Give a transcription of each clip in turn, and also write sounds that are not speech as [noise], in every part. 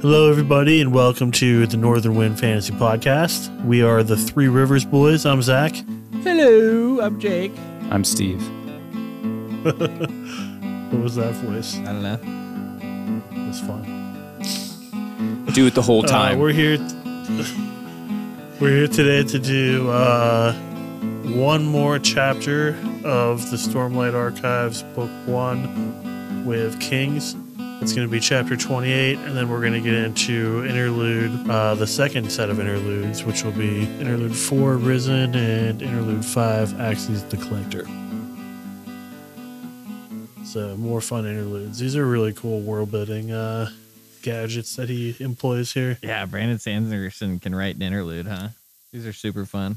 Hello, everybody, and welcome to the Northern Wind Fantasy Podcast. We are the Three Rivers Boys. I'm Zach. Hello, I'm Jake. I'm Steve. [laughs] What was that voice? I don't know. It's was fun. Do it the whole [laughs] Uh, time. we're here. [laughs] we're here today to do uh, one more chapter of the Stormlight Archives, Book One, with Kings. It's going to be chapter 28, and then we're going to get into interlude, uh, the second set of interludes, which will be interlude 4, Rysn, and interlude 5, Axies the Collector. So, more fun interludes. These are really cool world building uh, gadgets that he employs here. Yeah, Brandon Sanderson can write an interlude, huh? These are super fun.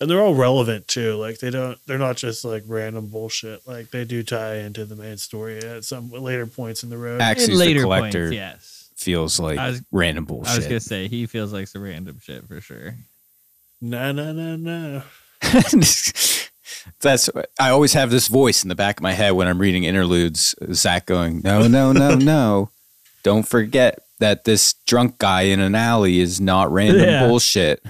And they're all relevant too like they don't they're not just like random bullshit like they do tie into the main story at some later points in the road Axies In the later Collector points, yes. feels like was- random bullshit. I was gonna say he feels like some random shit for sure. no no no no That's I always have this voice in the back of my head when I'm reading interludes. Zach going, no, no, no, [laughs] no. Don't forget that this drunk guy in an alley is not random Yeah. bullshit.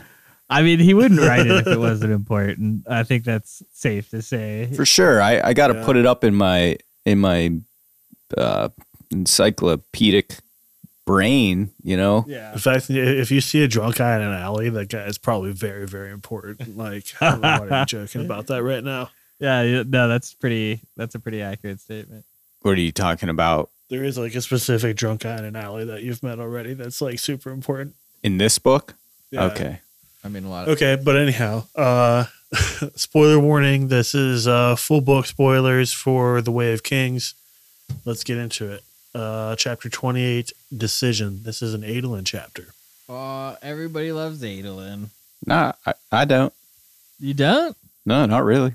I mean, he wouldn't write it if it wasn't important. I think that's safe to say. For sure. I, I got to Yeah. put it up in my in my uh, encyclopedic brain. You know. Yeah. in fact if you see a drunk guy in an alley that guy is probably very very important like i'm not joking about that right now [laughs] Yeah, yeah, no, that's pretty that's a pretty accurate statement. What are you talking about there is like a specific drunk guy in an alley that you've met already that's like super important in this book? Yeah. Okay. I mean a lot of Okay, but anyhow, uh [laughs] spoiler warning, this is uh full book spoilers for The Way of Kings. Let's get into it. Uh chapter 28, Decision. This is an Adolin chapter. Oh, everybody loves Adolin. Nah, I, I don't. You don't? No, not really.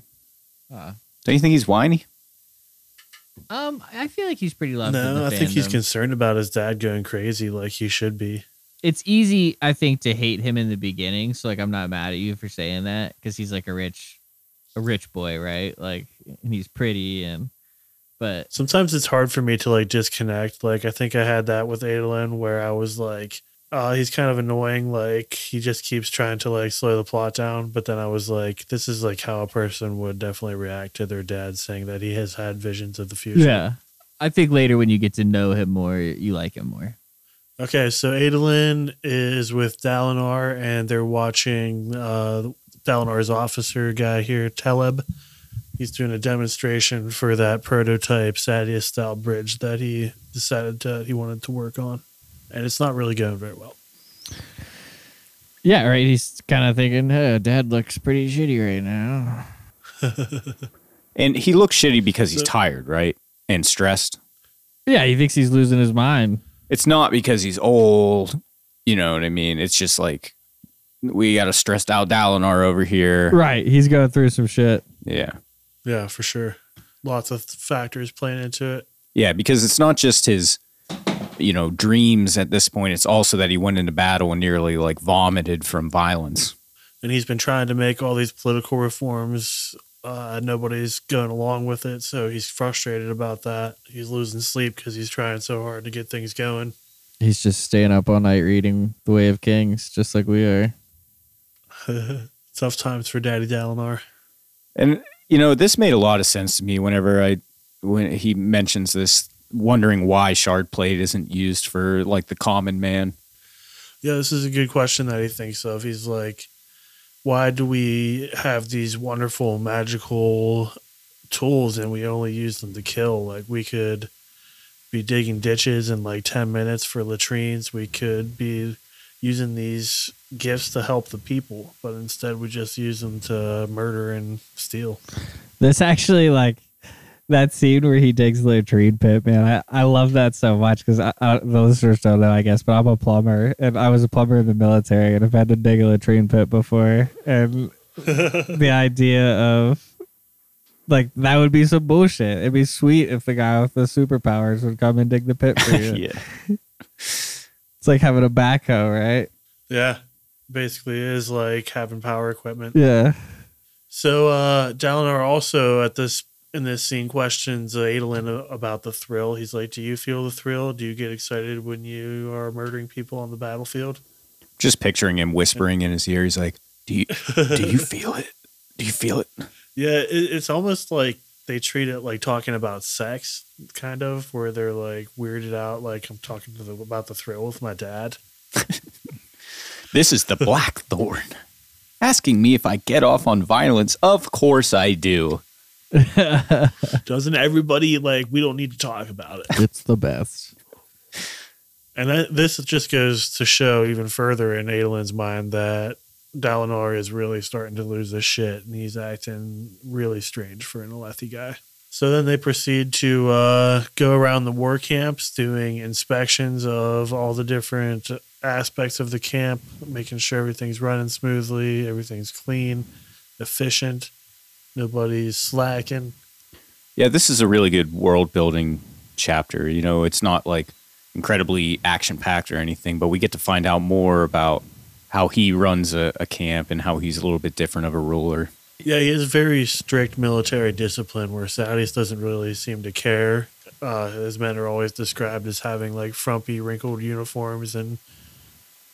Uh, Don't you think he's whiny? um, I feel like he's pretty loved. in no, the I think he's concerned about his dad going crazy like he should be. It's easy, I think, to hate him in the beginning. So like, I'm not mad at you for saying that because he's like a rich, a rich boy, right? Like, and he's pretty and, but Sometimes it's hard for me to like disconnect. Like I think I had that with Adolin where I was like, uh, he's kind of annoying. Like he just keeps trying to like slow the plot down. But then I was like, this is like how a person would definitely react to their dad saying that he has had visions of the future. yeah, I think later when you get to know him more, you like him more. Okay, so Adolin is with Dalinar and they're watching uh, Dalinar's officer guy here, Teleb. He's doing a demonstration for that prototype Sadeas style bridge that he decided to he wanted to work on. And it's not really going very well. Yeah, right. He's kind of thinking, "Hey, Dad looks pretty shitty right now." And he looks shitty because he's So- tired, right? And stressed. Yeah, he thinks he's losing his mind. It's not because he's old. You know what I mean? It's just like we got a stressed out Dalinar over here. Right. He's going through some shit. Yeah. Yeah, for sure. Lots of factors playing into it. Yeah, because it's not just his you know, dreams at this point. It's also that he went into battle and nearly like vomited from violence. And he's been trying to make all these political reforms. Uh, nobody's going along with it, so he's frustrated about that. He's losing sleep because he's trying so hard to get things going. He's just staying up all night reading The Way of Kings, just like we are. [laughs] Tough times for Daddy Dalinar. And you know, this made a lot of sense to me whenever I when he mentions this wondering why shard plate isn't used for like the common man. Yeah, this is a good question that he thinks of. He's like, why do we have these wonderful magical tools and we only use them to kill? Like, we could be digging ditches in like 10 minutes for latrines. We could be using these gifts to help the people, but instead we just use them to murder and steal. This actually, like, that scene where he digs the latrine pit, man, I, I love that so much because the listeners don't know, I guess, but I'm a plumber and I was a plumber in the military and I've had to dig a latrine pit before. And [laughs] the idea of like that would be some bullshit. It'd be sweet if the guy with the superpowers would come and dig the pit for [laughs] you. yeah. [laughs] It's like having a backhoe, right? Yeah, basically is like having power equipment. Yeah. So uh Dalinar also at this in this scene questions uh, Adolin about the thrill. He's like, "Do you feel the thrill? Do you get excited when you are murdering people on the battlefield?" Just picturing him whispering in his ear. He's like, "Do you do you [laughs] feel it? Do you feel it?" Yeah, it, it's almost like they treat it like talking about sex, kind of, where they're like weirded out, like I'm talking to the, about the thrill with my dad. [laughs] This is the Blackthorn. Asking me if I get off on violence. Of course I do. [laughs] Doesn't everybody like? We don't need to talk about it. It's the best. And that, this just goes to show even further in Adolin's mind that Dalinar is really starting to lose his shit and he's acting really strange for an Alethi guy. So then they proceed to uh, go around the war camps doing inspections of all the different aspects of the camp, making sure everything's running smoothly, everything's clean, efficient, nobody's slacking. Yeah, this is a really good world building chapter. You know, it's not like incredibly action packed or anything, but we get to find out more about how he runs a, a camp and how he's a little bit different of a ruler. Yeah, he has very strict military discipline where Sadeas doesn't really seem to care. Uh, his men are always described as having like frumpy, wrinkled uniforms and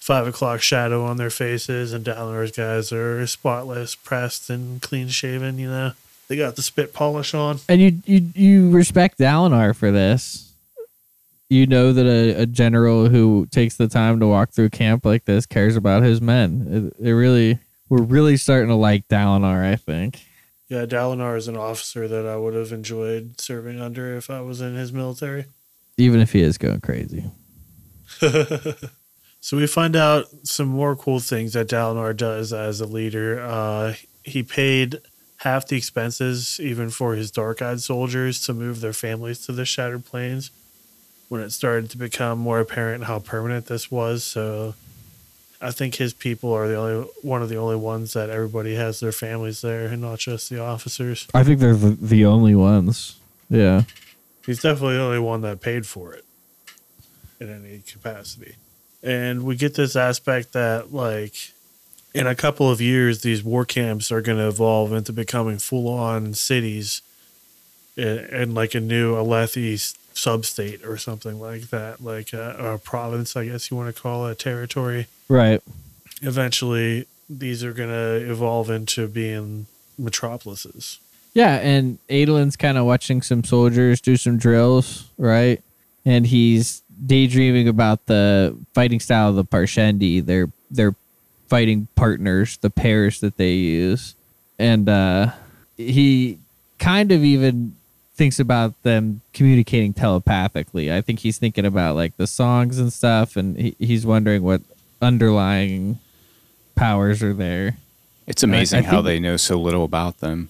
five o'clock shadow on their faces, and Dalinar's guys are spotless, pressed, and clean shaven. You know, they got the spit polish on. And you you you respect Dalinar for this. You know that a, a general who takes the time to walk through camp like this cares about his men. It, it really we're really starting to like Dalinar, I think. Yeah, Dalinar is an officer that I would have enjoyed serving under if I was in his military. Even if he is going crazy. [laughs] So we find out some more cool things that Dalinar does as a leader. Uh, he paid half the expenses, even for his dark eyed soldiers, to move their families to the Shattered Plains when it started to become more apparent how permanent this was. So I think his people are the only one of the only ones that everybody has their families there and not just the officers. I think they're the, the only ones. Yeah. He's definitely the only one that paid for it in any capacity. And we get this aspect that, like, in a couple of years, these war camps are going to evolve into becoming full on cities and, like a new Alethi substate or something like that, like a, a province, I guess you want to call it, a territory. Right. Eventually, these are going to evolve into being metropolises. Yeah, and Adolin's kind of watching some soldiers do some drills, right? And he's daydreaming about the fighting style of the Parshendi, their their fighting partners, the pairs that they use. And uh he kind of even thinks about them communicating telepathically. I think he's thinking about like the songs and stuff and he, he's wondering what underlying powers are there. It's amazing I how they know so little about them.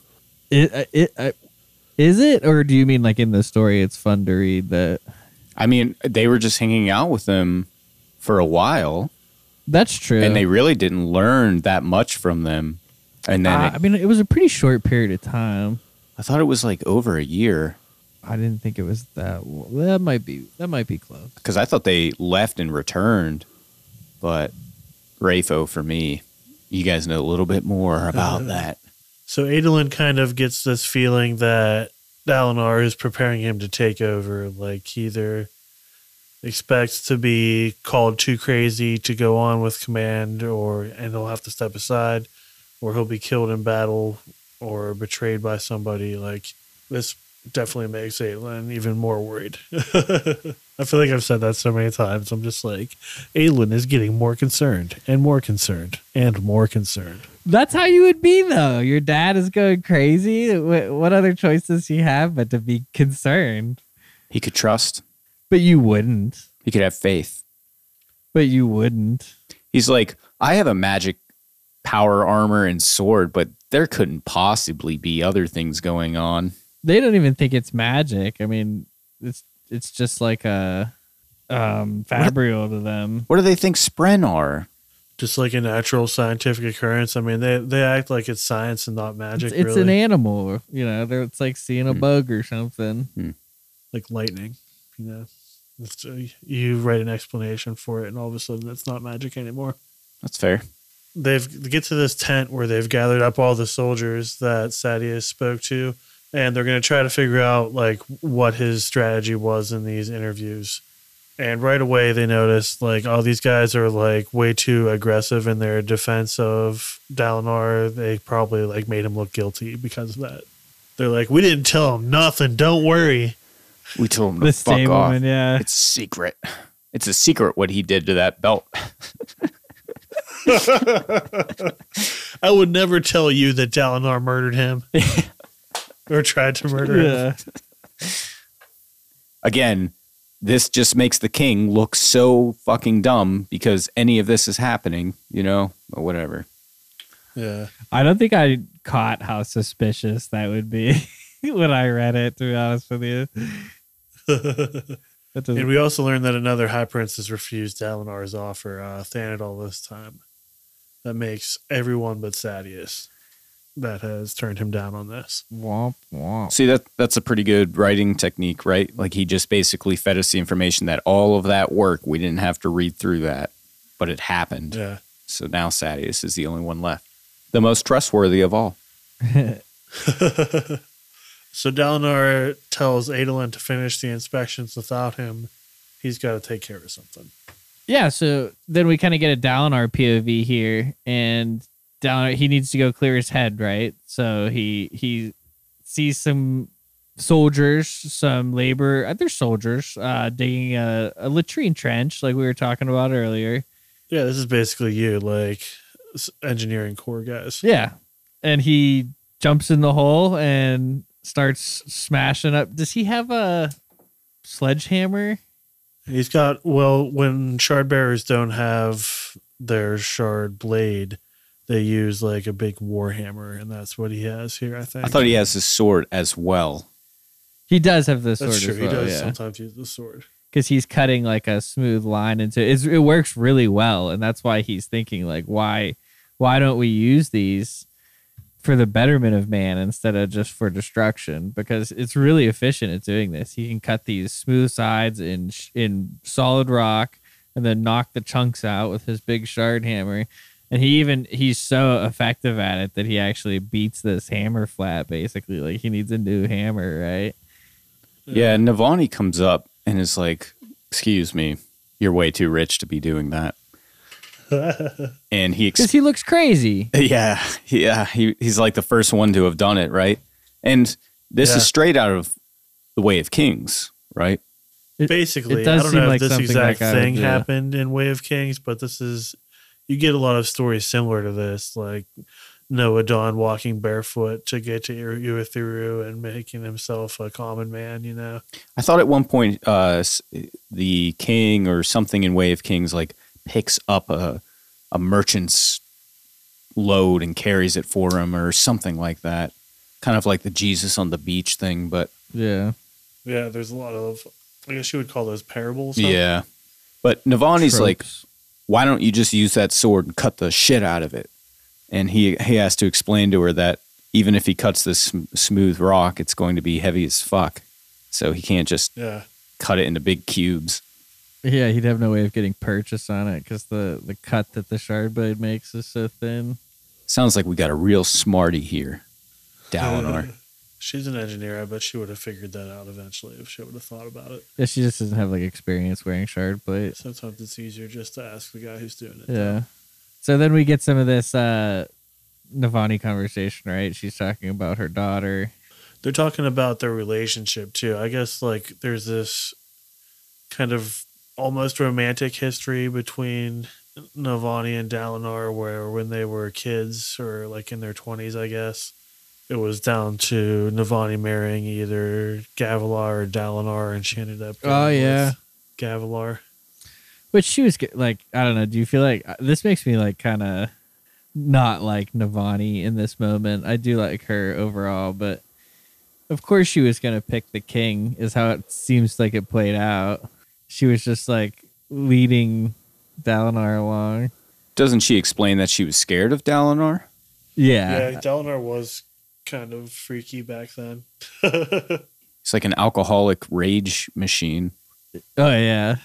It, uh, it, uh, is it, or do you mean like in the story? It's fun to read that. I mean, they were just hanging out with them for a while, That's true. and they really didn't learn that much from them. And then Uh, it- I mean, it was a pretty short period of time. I thought it was like over a year I didn't think it was that. w- That might be. That might be close. because I thought they left and returned. But Rafo, for me, you guys know a little bit more about that. So Adolin kind of gets this feeling that Dalinar is preparing him to take over. Like either expects to be called too crazy to go on with command, or and he'll have to step aside, or he'll be killed in battle, or betrayed by somebody. Like this definitely makes Adolin even more worried. [laughs] I feel like I've said that so many times. I'm just like, Adolin is getting more concerned and more concerned and more concerned. That's how you would be, though. Your dad is going crazy. What other choice does he have but to be concerned? He could trust. But you wouldn't. He could have faith. But you wouldn't. He's like, I have a magic power armor and sword, but there couldn't possibly be other things going on. They don't even think it's magic. I mean, it's it's just like a um fabrial to them. What do they think Spren are? just like a natural scientific occurrence. I mean, they they act like it's science and not magic. It's, it's really. an animal, you know. It's like seeing a Hmm. bug or something. like lightning. You know, it's, uh, you write an explanation for it, and all of a sudden, it's not magic anymore. That's fair. They've they get to this tent where they've gathered up all the soldiers that Sadeas spoke to, and they're going to try to figure out like what his strategy was in these interviews. And right away they notice like all these guys are like way too aggressive in their defense of Dalinar. They probably like made him look guilty because of that. They're like, we didn't tell him nothing. Don't worry. We told him to The fuck stay off. woman, yeah. It's secret. It's a secret what he did to that belt. [laughs] I would never tell you that Dalinar murdered him [laughs] or tried to murder him. Again, this just makes the king look so fucking dumb because any of this is happening, you know, or whatever. Yeah. I don't think I caught how suspicious that would be [laughs] when I read it, to be honest with you. [laughs] That doesn't- And we also learned that another high princess refused Dalinar's offer, uh, Thanadal this time. That makes everyone but Sadeas that has turned him down on this. womp, womp. See that that's a pretty good writing technique, right? Like he just basically fed us the information that all of that work we didn't have to read through that, but it happened. Yeah. So now Sadeas is the only one left, the most trustworthy of all. [laughs] [laughs] So Dalinar tells Adolin to finish the inspections without him. He's got to take care of something. Yeah, so then we kind of get a Dalinar POV here, and Dalinar he needs to go clear his head, right? So he he sees some soldiers, some labor, other soldiers, uh, digging a, a latrine trench, like we were talking about earlier. Yeah, this is basically you, like engineering corps guys. Yeah, and he jumps in the hole and starts smashing up. Does he have a sledgehammer? He's got well, when shard bearers don't have their shard blade, they use like a big warhammer, and that's what he has here. I think. I thought he has his sword as well. He does have the sword that's true. as he does yeah. sometimes use the sword. because he's cutting like a smooth line into it's, it works really well and that's why he's thinking like why why don't we use these for the betterment of man instead of just for destruction because it's really efficient at doing this. He can cut these smooth sides in in solid rock and then knock the chunks out with his big shard hammer. And he even he's so effective at it that he actually beats this hammer flat basically. Like he needs a new hammer right? Yeah, Navani comes up and is like, "Excuse me, you're way too rich to be doing that." [laughs] and he, because ex- he looks crazy yeah, yeah, he, he's like the first one to have done it, right? And this Yeah. is straight out of the Way of Kings, right? It- Basically, it I don't know like if this exact like I would thing do. happened in Way of Kings, but this is you get a lot of stories similar to this, like Nohadon walking barefoot to get to Ur- Urithiru and making himself a common man. You know, I thought at one point uh, the king or something in Way of Kings like picks up a a merchant's load and carries it for him or something like that. Kind of like the Jesus on the beach thing, but yeah yeah. There's a lot of I guess you would call those parables. huh? yeah. But Navani's like, why don't you just use that sword and cut the shit out of it? And he he has to explain to her that even if he cuts this sm- smooth rock, it's going to be heavy as fuck. So he can't just yeah. cut it into big cubes. Yeah, he'd have no way of getting purchase on it because the, the cut that the shard blade makes is so thin. Sounds like we got a real smarty here, Dalinar. She's an engineer. I bet she would have figured that out eventually if she would have thought about it. Yeah, she just doesn't have like experience wearing shard blades. Sometimes it's easier just to ask the guy who's doing it. Yeah. So then we get some of this uh Navani conversation, right? She's talking about her daughter. they're talking about their relationship too. I guess like there's this kind of almost romantic history between Navani and Dalinar where when they were kids or like in their 20s, I guess, it was down to Navani marrying either Gavilar or Dalinar and she ended up Oh, yeah. Gavilar. Which she was like, I don't know. Do you feel like uh, this makes me like kind of not like Navani in this moment? I do like her overall, but of course she was gonna pick the king. Is how it seems like it played out. She was just like leading Dalinar along. Doesn't she explain that she was scared of Dalinar? Yeah, Yeah, Dalinar was kind of freaky back then. [laughs] It's like an alcoholic rage machine. Oh yeah.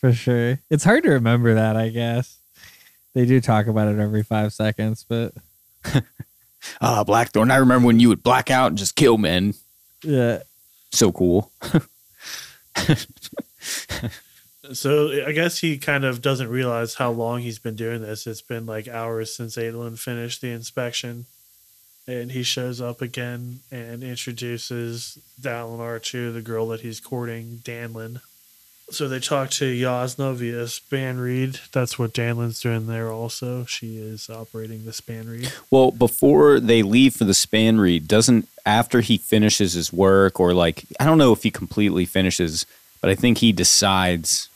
For sure. It's hard to remember that, I guess. They do talk about it every five seconds, but [laughs] Ah, Blackthorn. I remember when you would black out and just kill men. Yeah. So cool. [laughs] So I guess he kind of doesn't realize how long he's been doing this. It's been like hours since Adolin finished the inspection. And he shows up again and introduces Dalinar to the girl that he's courting, Danlan. So they talk to Jasnah via spanreed. That's what Danlan's doing there also. She is operating the spanreed. Well, before they leave for the spanreed, doesn't after he finishes his work or like I don't know if he completely finishes, but I think he decides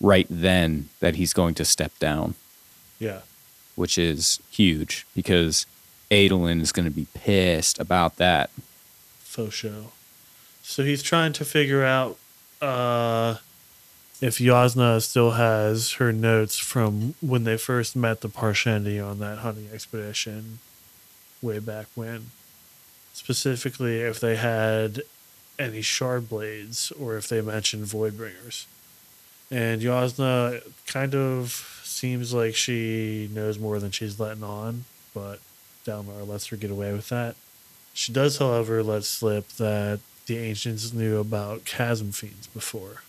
right then that he's going to step down, Yeah. which is huge because Adolin is going to be pissed about that. faux show. So he's trying to figure out uh, if Jasnah still has her notes from when they first met the Parshendi on that hunting expedition way back when. Specifically, if they had any shard blades or if they mentioned Voidbringers. And Jasnah kind of seems like she knows more than she's letting on, but Dalinar lets her get away with that. She does, however, let slip that the ancients knew about chasm fiends before.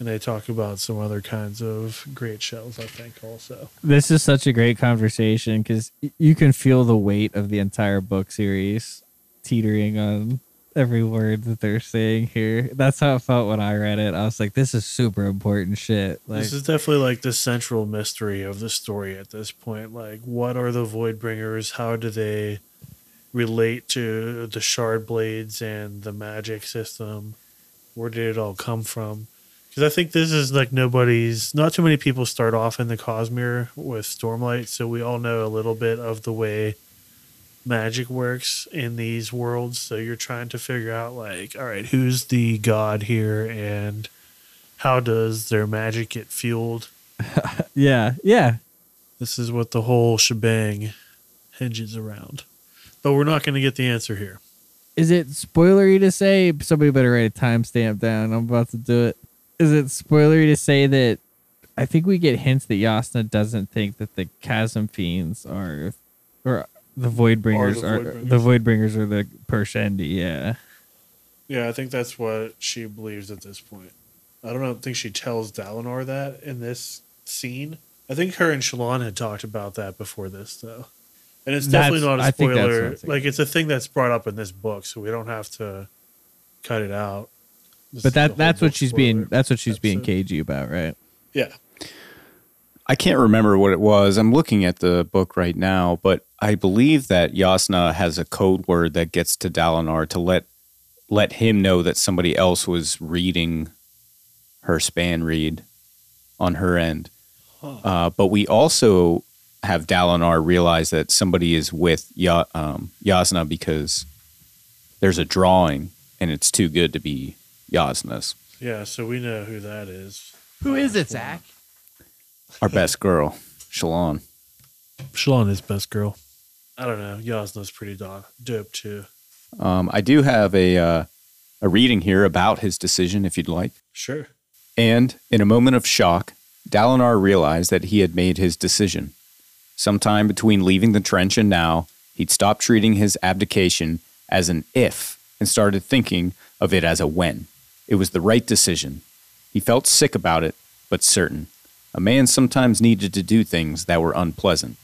And they talk about some other kinds of great shells, I think, also. This is such a great conversation because you can feel the weight of the entire book series teetering on every word that they're saying here. That's how it felt when I read it. I was like, this is super important shit. Like, this is definitely like the central mystery of the story at this point. Like, what are the Voidbringers? How do they relate to the shard blades and the magic system? Where did it all come from? Because I think this is like nobody's, not too many people start off in the Cosmere with Stormlight, so we all know a little bit of the way magic works in these worlds. So you're trying to figure out, like, all right, who's the god here and how does their magic get fueled? [laughs] yeah, yeah. This is what the whole shebang hinges around. But we're not going to get the answer here. Is it spoilery to say? Somebody better write a timestamp down. I'm about to do it. Is it spoilery to say that I think we get hints that Jasnah doesn't think that the chasm fiends are, or the void bringers are, the the Voidbringers are the Parshendi. Yeah. Yeah, I think that's what she believes at this point. I don't know, think she tells Dalinar that in this scene. I think her and Shallan had talked about that before this, though. And it's definitely That's- not a I think that's what spoiler. Like, it's a thing that's brought up in this book, so we don't have to cut it out. This But that that's what she's being that's what she's being cagey about, right? Yeah. I can't remember what it was. I'm looking at the book right now, but I believe that Jasnah has a code word that gets to Dalinar to let let him know that somebody else was reading her spanreed on her end. Uh, but we also have Dalinar realize that somebody is with ya- um, Jasnah because there's a drawing and it's too good to be Jasnah's. Yeah, so we know who that is. Who is it, Zach? Our best girl, Shallan. Shallan is best girl. I don't know. Jasnah's pretty do- dope, too. Um, I do have a uh, a reading here about his decision, if you'd like. Sure. And in a moment of shock, Dalinar realized that he had made his decision. Sometime between leaving the trench and now, he'd stopped treating his abdication as an if and started thinking of it as a when. It was the right decision. He felt sick about it, but certain. A man sometimes needed to do things that were unpleasant.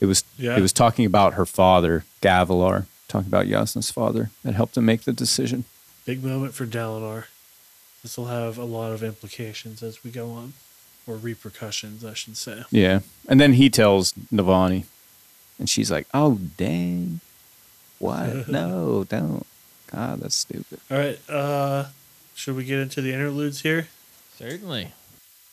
It was Yeah. it was talking about her father, Gavilar, talking about Jasnah's father, that helped him make the decision. Big moment for Dalinar. This will have a lot of implications as we go on, or repercussions, I should say. Yeah. And then he tells Navani, and she's like, oh, dang. What? [laughs] no, don't. God, that's stupid. All right. Uh, should we get into the interludes here? Certainly.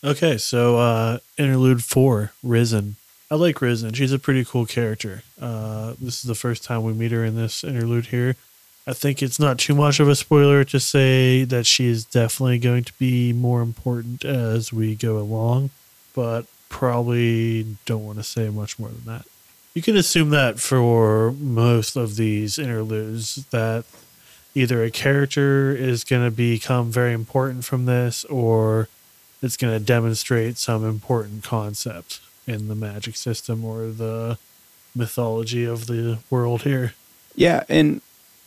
Okay, so uh, interlude four, Rysn. I like Rysn. She's a pretty cool character. Uh, this is the first time we meet her in this interlude here. I think it's not too much of a spoiler to say that she is definitely going to be more important as we go along, but probably don't want to say much more than that. You can assume that for most of these interludes that either a character is going to become very important from this or it's going to demonstrate some important concept in the magic system or the mythology of the world here. Yeah, and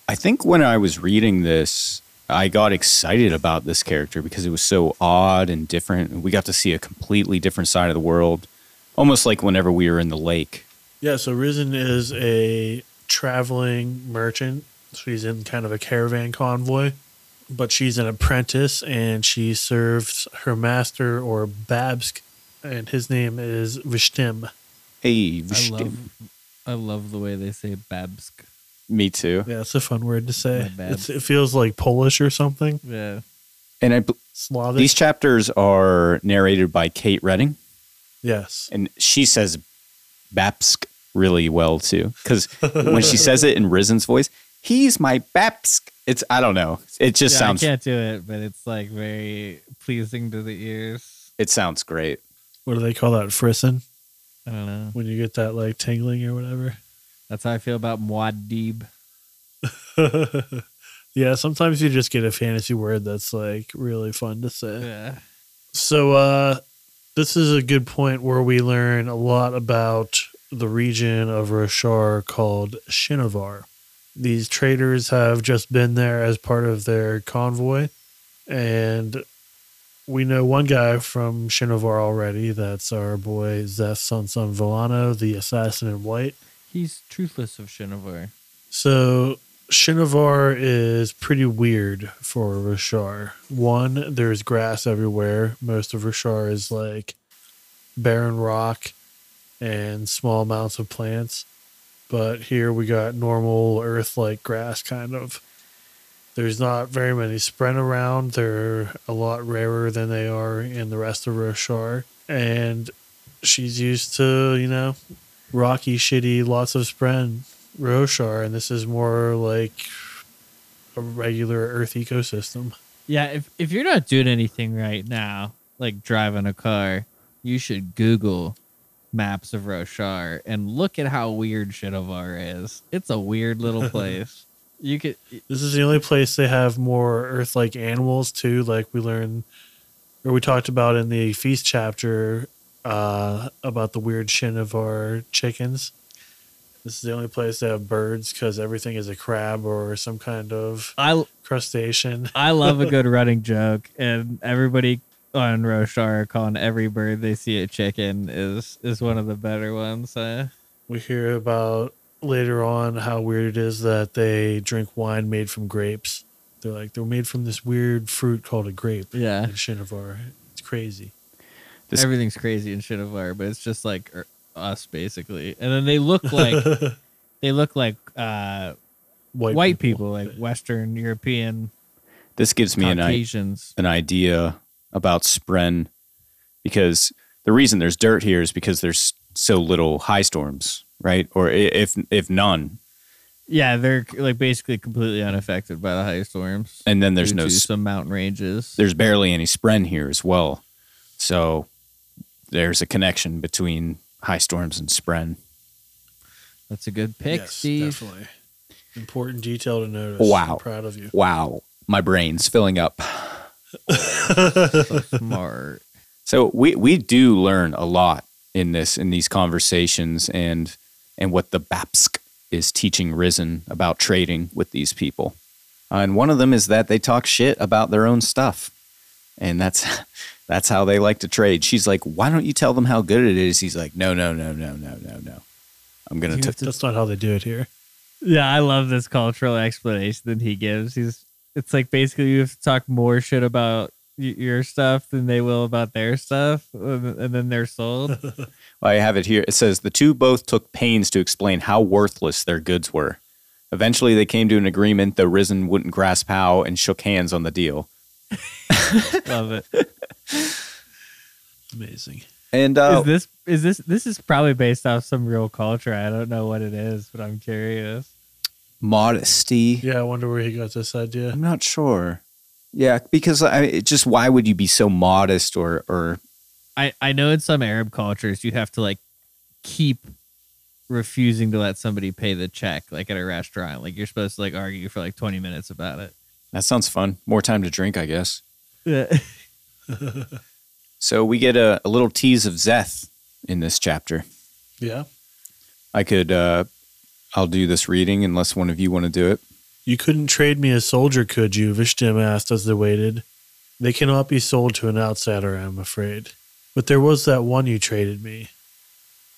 I think when I was reading this, I got excited about this character because it was so odd and different. We got to see a completely different side of the world, almost like whenever we were in the lake. Yeah, so Rysn is a traveling merchant. She's in kind of a caravan convoy, but she's an apprentice and she serves her master or Babsk, and his name is Vstim. Hey, I love, I love the way they say Babsk. me too. Yeah, it's a fun word to say. It's, it feels like Polish or something. Yeah. And I, bel- Slavic. these chapters are narrated by Kate Redding, yes. and she says Babsk really well too. Because when she says it in Rysn's voice, he's my Babsk. It's I don't know. It just yeah, sounds I can't do it, but it's like very pleasing to the ears. it sounds great. What do they call that? Frisson? I don't know. When you get that like tingling or whatever. That's how I feel about Muad'Dib. [laughs] yeah, sometimes you just get a fantasy word that's like really fun to say. Yeah. So uh this is a good point where we learn a lot about the region of Roshar called Shinovar. These traders have just been there as part of their convoy and we know one guy from Shinovar already. That's our boy Szeth Son Vallano, the assassin in white. He's truthless of Shinovar. So Shinovar is pretty weird for Roshar. One, there's grass everywhere. Most of Roshar is like barren rock and small amounts of plants. But here we got normal earth like grass kind of. There's not very many spren around. They're a lot rarer than they are in the rest of Roshar. And she's used to, you know, rocky, shitty, lots of spren Roshar, and this is more like a regular Earth ecosystem. Yeah, if if you're not doing anything right now, like driving a car, you should Google maps of Roshar and look at how weird Shinovar is. It's a weird little [laughs] place. you could This is the only place they have more Earth-like animals too. Like we learned, or we talked about in the feast chapter uh, about the weird Shinovar chickens. This is the only place they have birds because everything is a crab or some kind of I crustacean. I love a [laughs] good running joke, and everybody on Roshar calling every bird they see a chicken is is one of the better ones. Uh, We hear about later on how weird it is that they drink wine made from grapes. They're like they're made from this weird fruit called a grape yeah, in Shinovar. It's crazy. This- everything's crazy in Shinovar, but it's just like er, us basically. And then they look [laughs] like they look like uh, white, people, like Western European This gives me an, i- an idea about Spren because the reason there's dirt here is because there's so little high storms, right? Or if if none, Yeah, they're like basically completely unaffected by the high storms. and then there's no some mountain ranges. there's barely any Spren here as well. So there's a connection between high storms and Spren. That's a good pick, yes, Steve. definitely. Important detail to notice. Wow. I'm proud of you. Wow, my brain's filling up. So smart. So we we do learn a lot in this in these conversations and and what the Babsk is teaching Rysn about trading with these people. Uh, and one of them is that they talk shit about their own stuff. And that's [laughs] that's how they like to trade. She's like, "Why don't you tell them how good it is?" He's like, "No, no, no, no, no, no, no. I'm going to That's not how they do it here. Yeah, I love this cultural explanation that he gives. He's it's like basically you have to talk more shit about your stuff than they will about their stuff, and and then they're sold. [laughs] I have it here. It says the two both took pains to explain how worthless their goods were. Eventually, they came to an agreement, though Rysn wouldn't grasp how, and shook hands on the deal. [laughs] love it. Amazing. And uh, Is this is this this is probably based off some real culture? I don't know what it is, but I'm curious. Modesty. Yeah, I wonder where he got this idea. I'm not sure. Yeah, because I it just why would you be so modest or or I I know in some Arab cultures you have to like keep refusing to let somebody pay the check, like at a restaurant. Like you're supposed to like argue for like 20 minutes about it. that sounds fun. More time to drink, I guess. Yeah. [laughs] So we get a, a little tease of Szeth in this chapter. Yeah. I could. uh I'll do this reading unless one of you want to do it. You couldn't trade me a soldier, could you? Vstim asked as they waited. They cannot be sold to an outsider, I'm afraid. But there was that one you traded me.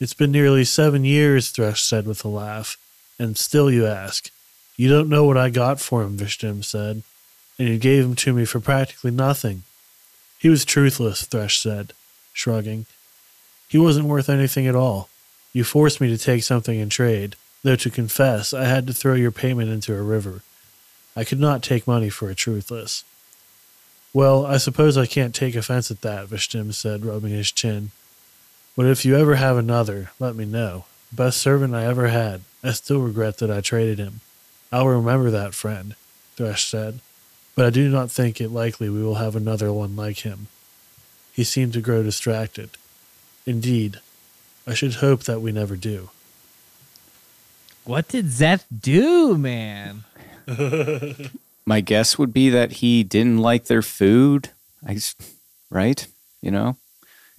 It's been nearly seven years, Thresh said with a laugh. And still you ask. You don't know what I got for him, Vstim said. And you gave him to me for practically nothing. He was truthless, Thresh said, shrugging. He wasn't worth anything at all. You forced me to take something in trade, though to confess, I had to throw your payment into a river. I could not take money for a truthless. Well, I suppose I can't take offense at that, Vstim said, rubbing his chin. But if you ever have another, let me know. Best servant I ever had. I still regret that I traded him. I'll remember that, friend, Thresh said, but I do not think it likely we will have another one like him. He seemed to grow distracted. Indeed, I should hope that we never do. What did Szeth do, man? [laughs] My guess would be that he didn't like their food. I, s- right? You know?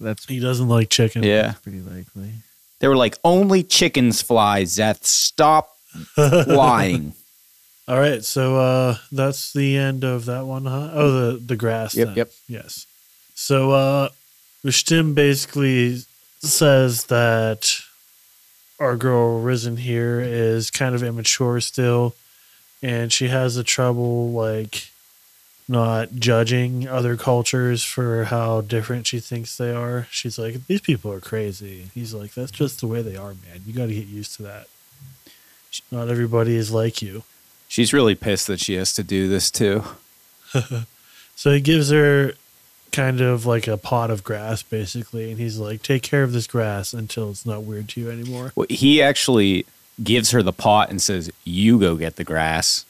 That's He doesn't like chicken. Yeah. pretty likely. They were like, only chickens fly, Szeth. Stop lying. [laughs] [laughs] All right, so uh that's the end of that one, huh? Oh, the the grass. Yep, then. yep. Yes. So uh Vstim basically says that our girl Rysn here is kind of immature still, and she has a trouble like not judging other cultures for how different she thinks they are. She's like, these people are crazy. He's like, that's just the way they are, man. You got to get used to that. Not everybody is like you. She's really pissed that she has to do this too. [laughs] So he gives her kind of like a pot of grass, basically, and he's like, "Take care of this grass until it's not weird to you anymore." Well, he actually gives her the pot and says, You go get the grass.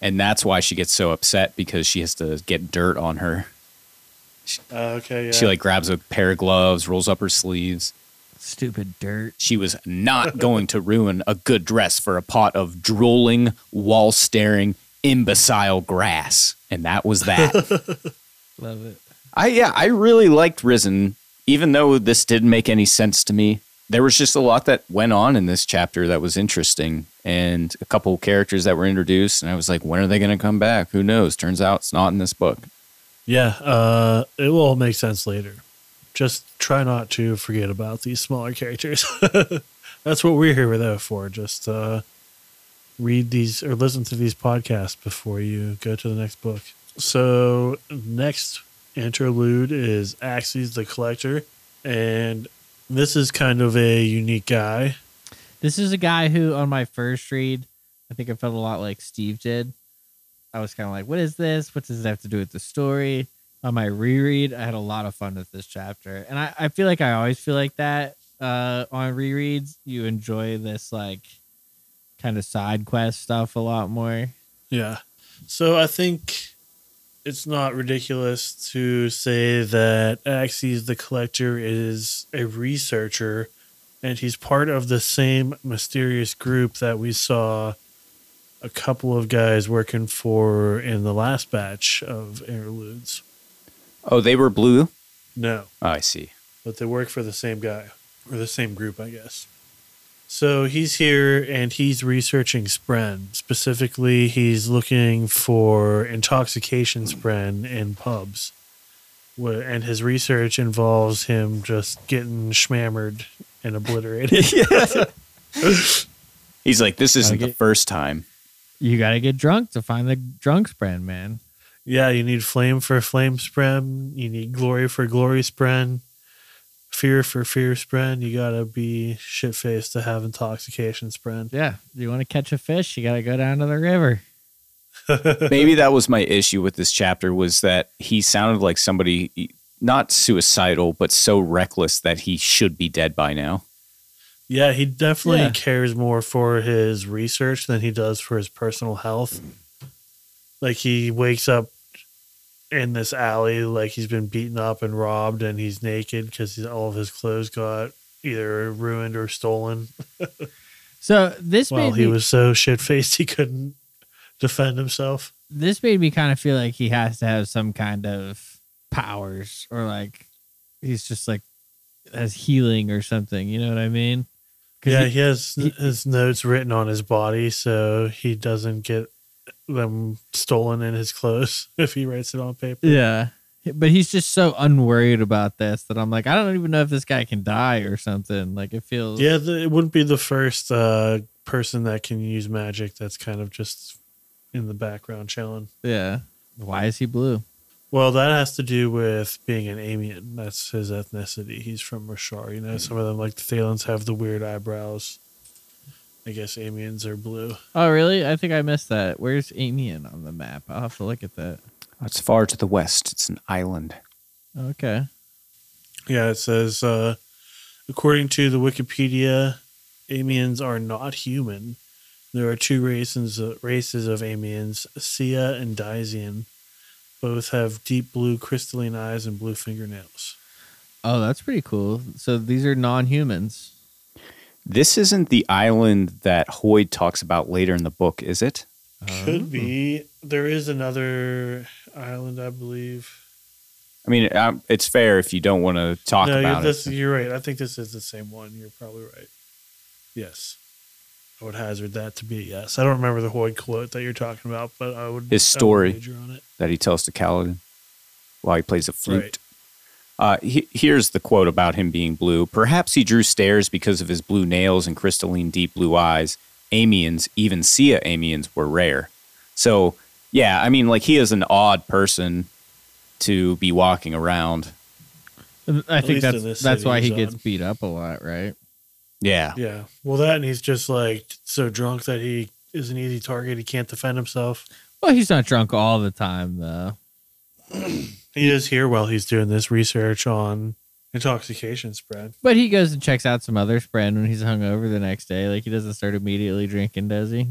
And that's why she gets so upset because she has to get dirt on her. Uh, okay, yeah. She like grabs a pair of gloves, rolls up her sleeves. Stupid dirt. She was not [laughs] going to ruin a good dress for a pot of drooling, wall staring, imbecile grass. And that was that. [laughs] Love it. I yeah, I really liked Rysn, even though this didn't make any sense to me. There was just a lot that went on in this chapter that was interesting, and a couple characters that were introduced, and I was like, when are they going to come back? Who knows? Turns out it's not in this book. yeah, uh, it will all make sense later. Just try not to forget about these smaller characters. [laughs] That's what we're here though for. Just uh, read these or listen to these podcasts before you go to the next book. So next interlude is Axies the Collector, and this is kind of a unique guy. This is a guy who, on my first read, I think I felt a lot like Steve did. I was kind of like, what is this? What does it have to do with the story? On my reread, I had a lot of fun with this chapter. And I, I feel like I always feel like that uh, on rereads. You enjoy this, like, kind of side quest stuff a lot more. Yeah. So I think it's not ridiculous to say that Axies the Collector is a researcher and he's part of the same mysterious group that we saw a couple of guys working for in the last batch of interludes. Oh, they were blue? No, Oh, I see. but they work for the same guy or the same group, I guess. So he's here and he's researching Spren. Specifically, he's looking for intoxication Spren in pubs. And his research involves him just getting schmammered and obliterated. [laughs] He's like, this isn't the first time. You got to get drunk to find the drunk Spren, man. yeah, you need flame for flame Spren. You need glory for glory Spren. Fear for fear Spren. You gotta be shit faced to have intoxication Spren. Yeah. You want to catch a fish? You got to go down to the river. [laughs] Maybe that was my issue with this chapter was that he sounded like somebody not suicidal, but so reckless that he should be dead by now. Yeah, he definitely Yeah. cares more for his research than he does for his personal health. Like he wakes up in this alley like he's been beaten up and robbed and he's naked because all of his clothes got either ruined or stolen [laughs] So this made he me, was so shit faced he couldn't defend himself. this made me kind of feel like he has to have some kind of powers or like he's just like has healing or something. You know what I mean? Yeah, he- he has he- his notes written on his body so he doesn't get them stolen in his clothes [laughs] if he writes it on paper. Yeah. But he's just so unworried about this that I'm like, I don't even know if this guy can die or something. Like it feels Yeah, the, it wouldn't be the first uh, person that can use magic that's kind of just in the background chilling. Yeah. Why is he blue? Well, that has to do with being an Aimian. That's his ethnicity. He's from Rashar. You know, some of them, like the Thaylens, have the weird eyebrows. I guess Aimians are blue. Oh really? I think I missed that. Where's Aimian on the map? I'll have to look at that. It's far to the west. It's an island. Okay. Yeah, it says, uh, according to the Wikipedia, Aimians are not human. There are two races, uh, races of Aimians, Sia and Dysian. Both have deep blue crystalline eyes and blue fingernails. Oh, that's pretty cool. So these are non-humans. This isn't the island that Hoid talks about later in the book, is it? Could Oh. be. There is another island, I believe. I mean, um, it's fair if you don't want to talk no, you're, about this, it. you're right. I think this is the same one. You're probably right. Yes. I would hazard that to be a yes. I don't remember the Hoid quote that you're talking about, but I would. His I would story. on it. that he tells to Kaladin while he plays a flute. Right. Uh, he, here's the quote about him being blue. Perhaps he drew stares because of his blue nails and crystalline deep blue eyes. Aimians, even Sia Aimians, were rare. So, yeah, I mean, like he is an odd person to be walking around. I think that's in that's why he he's gets beat up a lot, right? Yeah. Yeah. Well, that and he's just like so drunk that he is an easy target. He can't defend himself. Well, he's not drunk all the time though. [clears throat] He is here while he's doing this research on intoxication spren. But he goes and checks out some other spren when he's hungover the next day. Like he doesn't start immediately drinking, does he?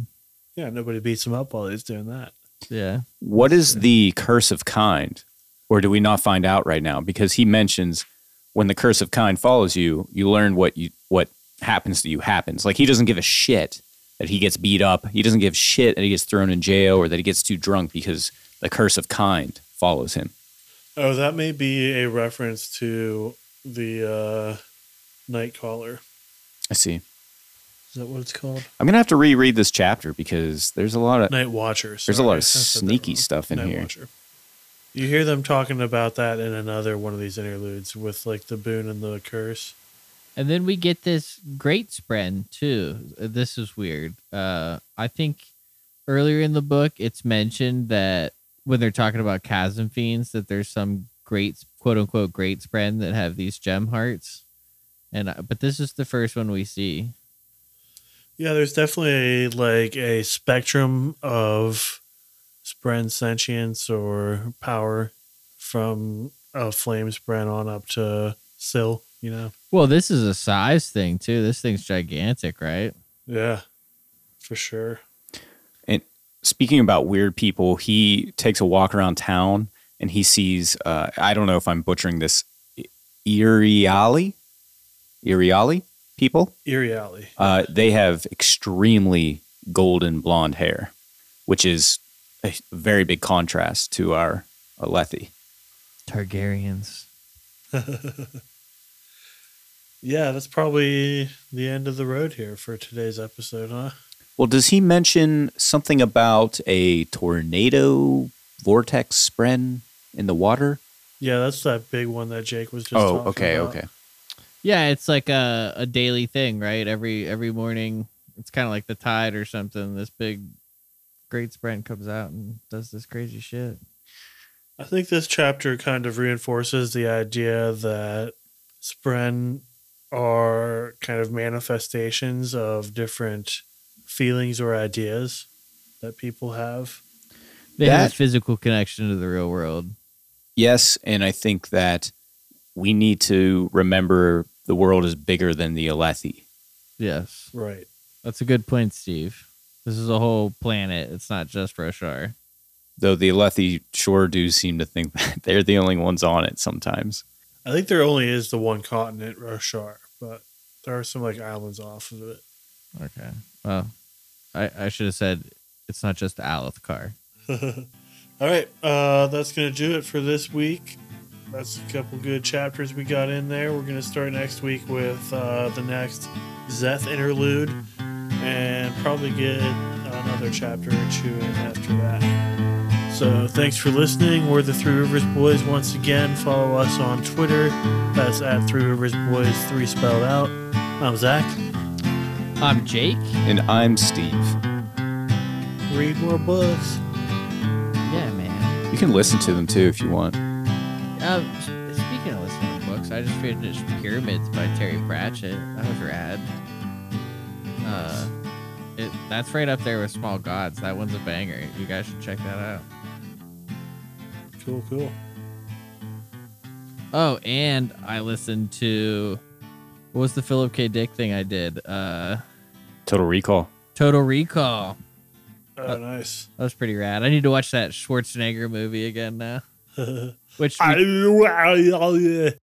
Yeah, nobody beats him up while he's doing that. Yeah. What is the curse of kind? Or do we not find out right now? Because he mentions when the curse of kind follows you, you learn what you what happens to you happens. Like he doesn't give a shit that he gets beat up. He doesn't give shit that he gets thrown in jail or that he gets too drunk because the curse of kind follows him. Oh, that may be a reference to the uh, Nightcaller. I see. Is that what it's called? I'm gonna have to reread this chapter because there's a lot of Night Watchers. There's a lot of sneaky stuff in Night here. Watcher. You hear them talking about that in another one of these interludes with like the boon and the curse. And then we get this great spren too. This is weird. Uh, I think earlier in the book it's mentioned that when they're talking about chasm fiends, that there's some great quote unquote great spren that have these gem hearts. And uh, but this is the first one we see. Yeah, there's definitely like a spectrum of Spren sentience or power from a flame Spren on up to Syl, you know? Well, this is a size thing too. This thing's gigantic, right? Yeah, for sure. And speaking about weird people, he takes a walk around town and he sees uh, I don't know if I'm butchering this Iriali? Iriali people? Eerie Alley. Uh, they have extremely golden blonde hair, which is a very big contrast to our Alethi. Targaryens. [laughs] Yeah, that's probably the end of the road here for today's episode, huh? Well, does he mention something about a tornado vortex spren in the water? Yeah, that's that big one that Jake was just oh, talking okay, about. okay. Yeah, it's like a, a daily thing, right? Every every morning, it's kind of like the tide or something. This big, great spren comes out and does this crazy shit. I think this chapter kind of reinforces the idea that Spren are kind of manifestations of different feelings or ideas that people have. They have That- a physical connection to the real world. Yes, and I think that we need to remember the world is bigger than the Alethi. Yes, Right. that's a good point, Steve. This is a whole planet. It's not just Roshar. Though the Alethi sure do seem to think [laughs] that they're the only ones on it sometimes. I think there only is the one continent, Roshar, but there are some like islands off of it. Okay. Well, I, I should have said it's not just Alethkar. [laughs] All right, uh, that's going to do it for this week. that's a couple good chapters we got in there. We're gonna start next week with uh, the next Szeth interlude, and probably get another chapter or two in after that. So thanks for listening. We're the Three Rivers Boys once again. Follow us on Twitter. That's at Three Rivers Boys, three spelled out. I'm Zach. I'm Jake. And I'm Steve. Read more books. Yeah, man. You can listen to them too if you want. Uh, speaking of listening to books, I just finished Pyramids by Terry Pratchett. That was rad. Uh, it that's right up there with Small Gods. That one's a banger. You guys should check that out. Cool, cool. Oh, and I listened to what was the Philip K. Dick thing I did? Uh, Total Recall. Total Recall. Oh, uh, nice. That was pretty rad. I need to watch that Schwarzenegger movie again now. [laughs] Which I, we, oh, yeah.